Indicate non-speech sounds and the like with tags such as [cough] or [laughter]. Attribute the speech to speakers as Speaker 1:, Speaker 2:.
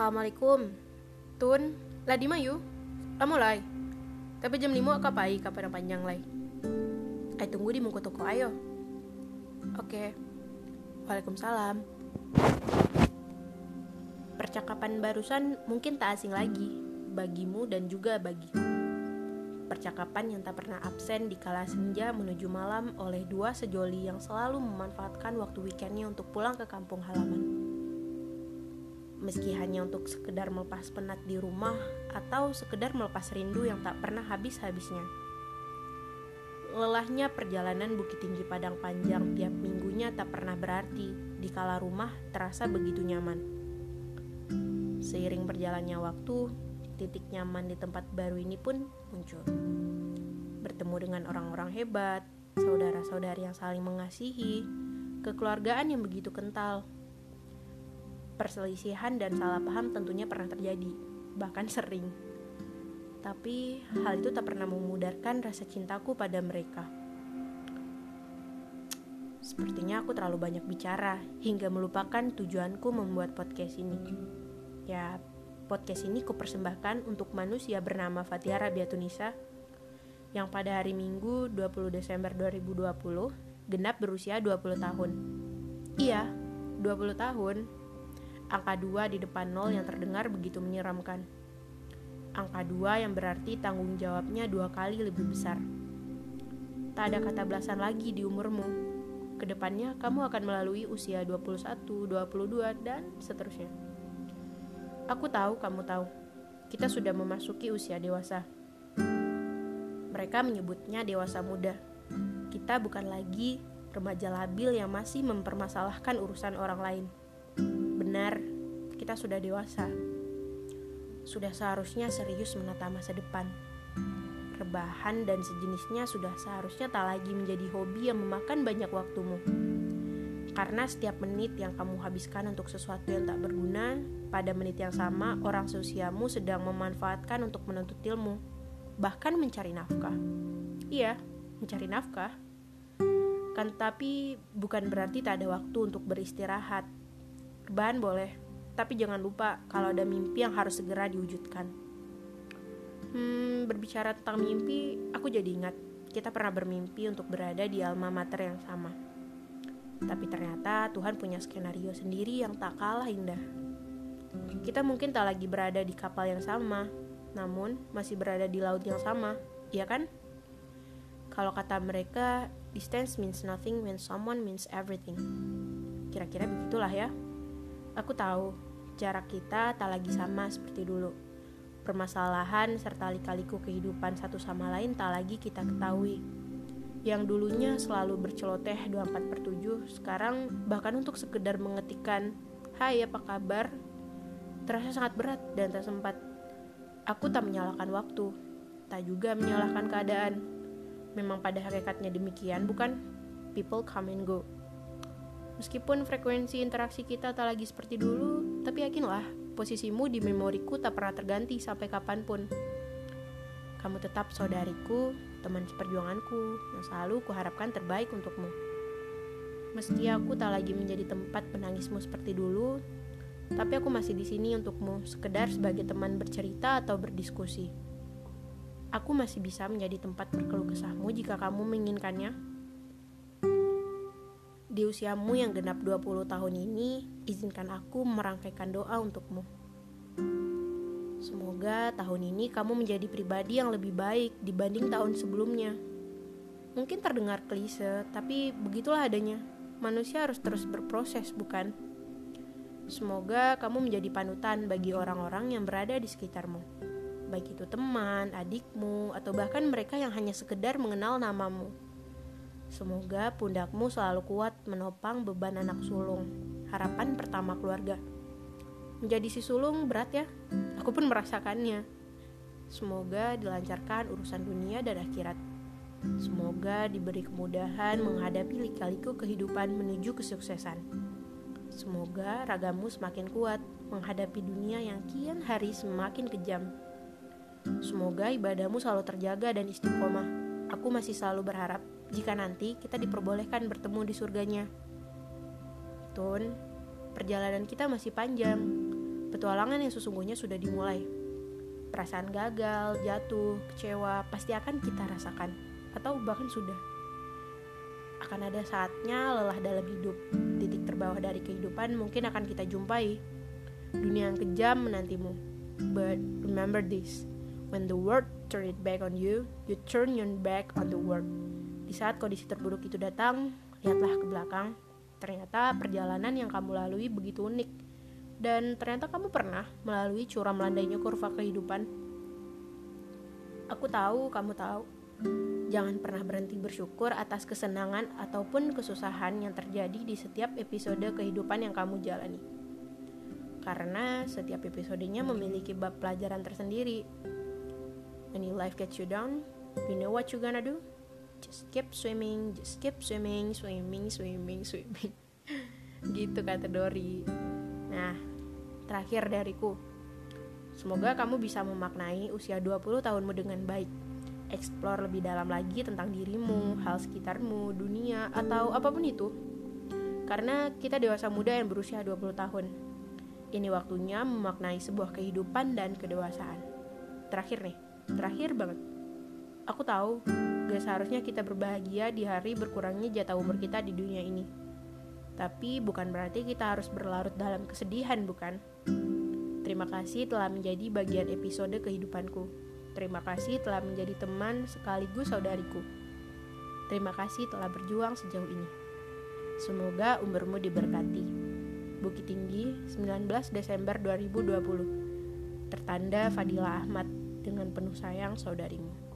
Speaker 1: Assalamualaikum. Tun, lah di mayu? Lai. Tapi jam lima kapai kapan panjang lai. Ay tunggu di muka toko ayo. Oke. Waalaikumsalam. Percakapan barusan mungkin tak asing lagi bagimu dan juga bagiku. Percakapan yang tak pernah absen di kala senja menuju malam oleh dua sejoli yang selalu memanfaatkan waktu weekendnya untuk pulang ke kampung halaman meski hanya untuk sekedar melepas penat di rumah atau sekedar melepas rindu yang tak pernah habis-habisnya. Lelahnya perjalanan Bukit Tinggi Padang Panjang tiap minggunya tak pernah berarti di kala rumah terasa begitu nyaman. Seiring berjalannya waktu, titik nyaman di tempat baru ini pun muncul. Bertemu dengan orang-orang hebat, saudara-saudari yang saling mengasihi, kekeluargaan yang begitu kental, perselisihan dan salah paham tentunya pernah terjadi, bahkan sering. Tapi hal itu tak pernah memudarkan rasa cintaku pada mereka. Sepertinya aku terlalu banyak bicara hingga melupakan tujuanku membuat podcast ini. Ya, podcast ini kupersembahkan untuk manusia bernama Fatia Rabiatunisa yang pada hari Minggu 20 Desember 2020 genap berusia 20 tahun. Iya, 20 tahun Angka 2 di depan 0 yang terdengar begitu menyeramkan. Angka 2 yang berarti tanggung jawabnya dua kali lebih besar. Tak ada kata belasan lagi di umurmu. Ke depannya kamu akan melalui usia 21, 22, dan seterusnya. Aku tahu kamu tahu. Kita sudah memasuki usia dewasa. Mereka menyebutnya dewasa muda. Kita bukan lagi remaja labil yang masih mempermasalahkan urusan orang lain benar, kita sudah dewasa. Sudah seharusnya serius menata masa depan. Rebahan dan sejenisnya sudah seharusnya tak lagi menjadi hobi yang memakan banyak waktumu. Karena setiap menit yang kamu habiskan untuk sesuatu yang tak berguna, pada menit yang sama orang seusiamu sedang memanfaatkan untuk menuntut ilmu, bahkan mencari nafkah. Iya, mencari nafkah. Kan tapi bukan berarti tak ada waktu untuk beristirahat, Rebahan boleh, tapi jangan lupa kalau ada mimpi yang harus segera diwujudkan. Hmm, berbicara tentang mimpi, aku jadi ingat kita pernah bermimpi untuk berada di alma mater yang sama. Tapi ternyata Tuhan punya skenario sendiri yang tak kalah indah. Kita mungkin tak lagi berada di kapal yang sama, namun masih berada di laut yang sama, iya kan? Kalau kata mereka, distance means nothing when someone means everything. Kira-kira begitulah ya. Aku tahu, jarak kita tak lagi sama seperti dulu. Permasalahan serta lika-liku kehidupan satu sama lain tak lagi kita ketahui. Yang dulunya selalu berceloteh 24 per 7, sekarang bahkan untuk sekedar mengetikkan, Hai apa kabar? Terasa sangat berat dan tak sempat. Aku tak menyalahkan waktu, tak juga menyalahkan keadaan. Memang pada hakikatnya demikian, bukan? People come and go. Meskipun frekuensi interaksi kita tak lagi seperti dulu, tapi yakinlah, posisimu di memoriku tak pernah terganti sampai kapan pun. Kamu tetap saudariku, teman seperjuanganku, yang selalu kuharapkan terbaik untukmu. Meski aku tak lagi menjadi tempat penangismu seperti dulu, tapi aku masih di sini untukmu, sekedar sebagai teman bercerita atau berdiskusi. Aku masih bisa menjadi tempat berkeluh kesahmu jika kamu menginginkannya. Di usiamu yang genap 20 tahun ini, izinkan aku merangkaikan doa untukmu. Semoga tahun ini kamu menjadi pribadi yang lebih baik dibanding tahun sebelumnya. Mungkin terdengar klise, tapi begitulah adanya. Manusia harus terus berproses, bukan? Semoga kamu menjadi panutan bagi orang-orang yang berada di sekitarmu. Baik itu teman, adikmu, atau bahkan mereka yang hanya sekedar mengenal namamu. Semoga pundakmu selalu kuat menopang beban anak sulung. Harapan pertama keluarga. Menjadi si sulung berat ya. Aku pun merasakannya. Semoga dilancarkan urusan dunia dan akhirat. Semoga diberi kemudahan menghadapi lika-liku kehidupan menuju kesuksesan. Semoga ragamu semakin kuat menghadapi dunia yang kian hari semakin kejam. Semoga ibadahmu selalu terjaga dan istiqomah. Aku masih selalu berharap jika nanti kita diperbolehkan bertemu di surganya. Tun, perjalanan kita masih panjang. Petualangan yang sesungguhnya sudah dimulai. Perasaan gagal, jatuh, kecewa pasti akan kita rasakan atau bahkan sudah. Akan ada saatnya lelah dalam hidup. Titik terbawah dari kehidupan mungkin akan kita jumpai. Dunia yang kejam menantimu. But remember this, when the world turn it back on you, you turn your back on the world. Di saat kondisi terburuk itu datang, lihatlah ke belakang. Ternyata perjalanan yang kamu lalui begitu unik. Dan ternyata kamu pernah melalui curam landainya kurva kehidupan. Aku tahu, kamu tahu. Jangan pernah berhenti bersyukur atas kesenangan ataupun kesusahan yang terjadi di setiap episode kehidupan yang kamu jalani. Karena setiap episodenya memiliki bab pelajaran tersendiri. When your life gets you down, you know what you gonna do? Just keep swimming just keep swimming swimming swimming swimming. [laughs] Gitu kata Dori. Nah terakhir dariku. Semoga kamu bisa memaknai usia 20 tahunmu dengan baik. Explore lebih dalam lagi tentang dirimu hal sekitarmu dunia atau apa pun itu. Karena kita dewasa muda yang berusia 20 tahun. Ini waktunya memaknai sebuah kehidupan dan kedewasaan. Terakhir nih terakhir banget aku tahu Gak seharusnya kita berbahagia di hari berkurangnya jatah umur kita di dunia ini. Tapi bukan berarti kita harus berlarut dalam kesedihan, bukan? Terima kasih telah menjadi bagian episode kehidupanku. Terima kasih telah menjadi teman sekaligus saudariku. Terima kasih telah berjuang sejauh ini. Semoga umurmu diberkati. Bukit Tinggi, 19 Desember 2020. Tertanda Fadila Ahmad dengan penuh sayang saudarimu.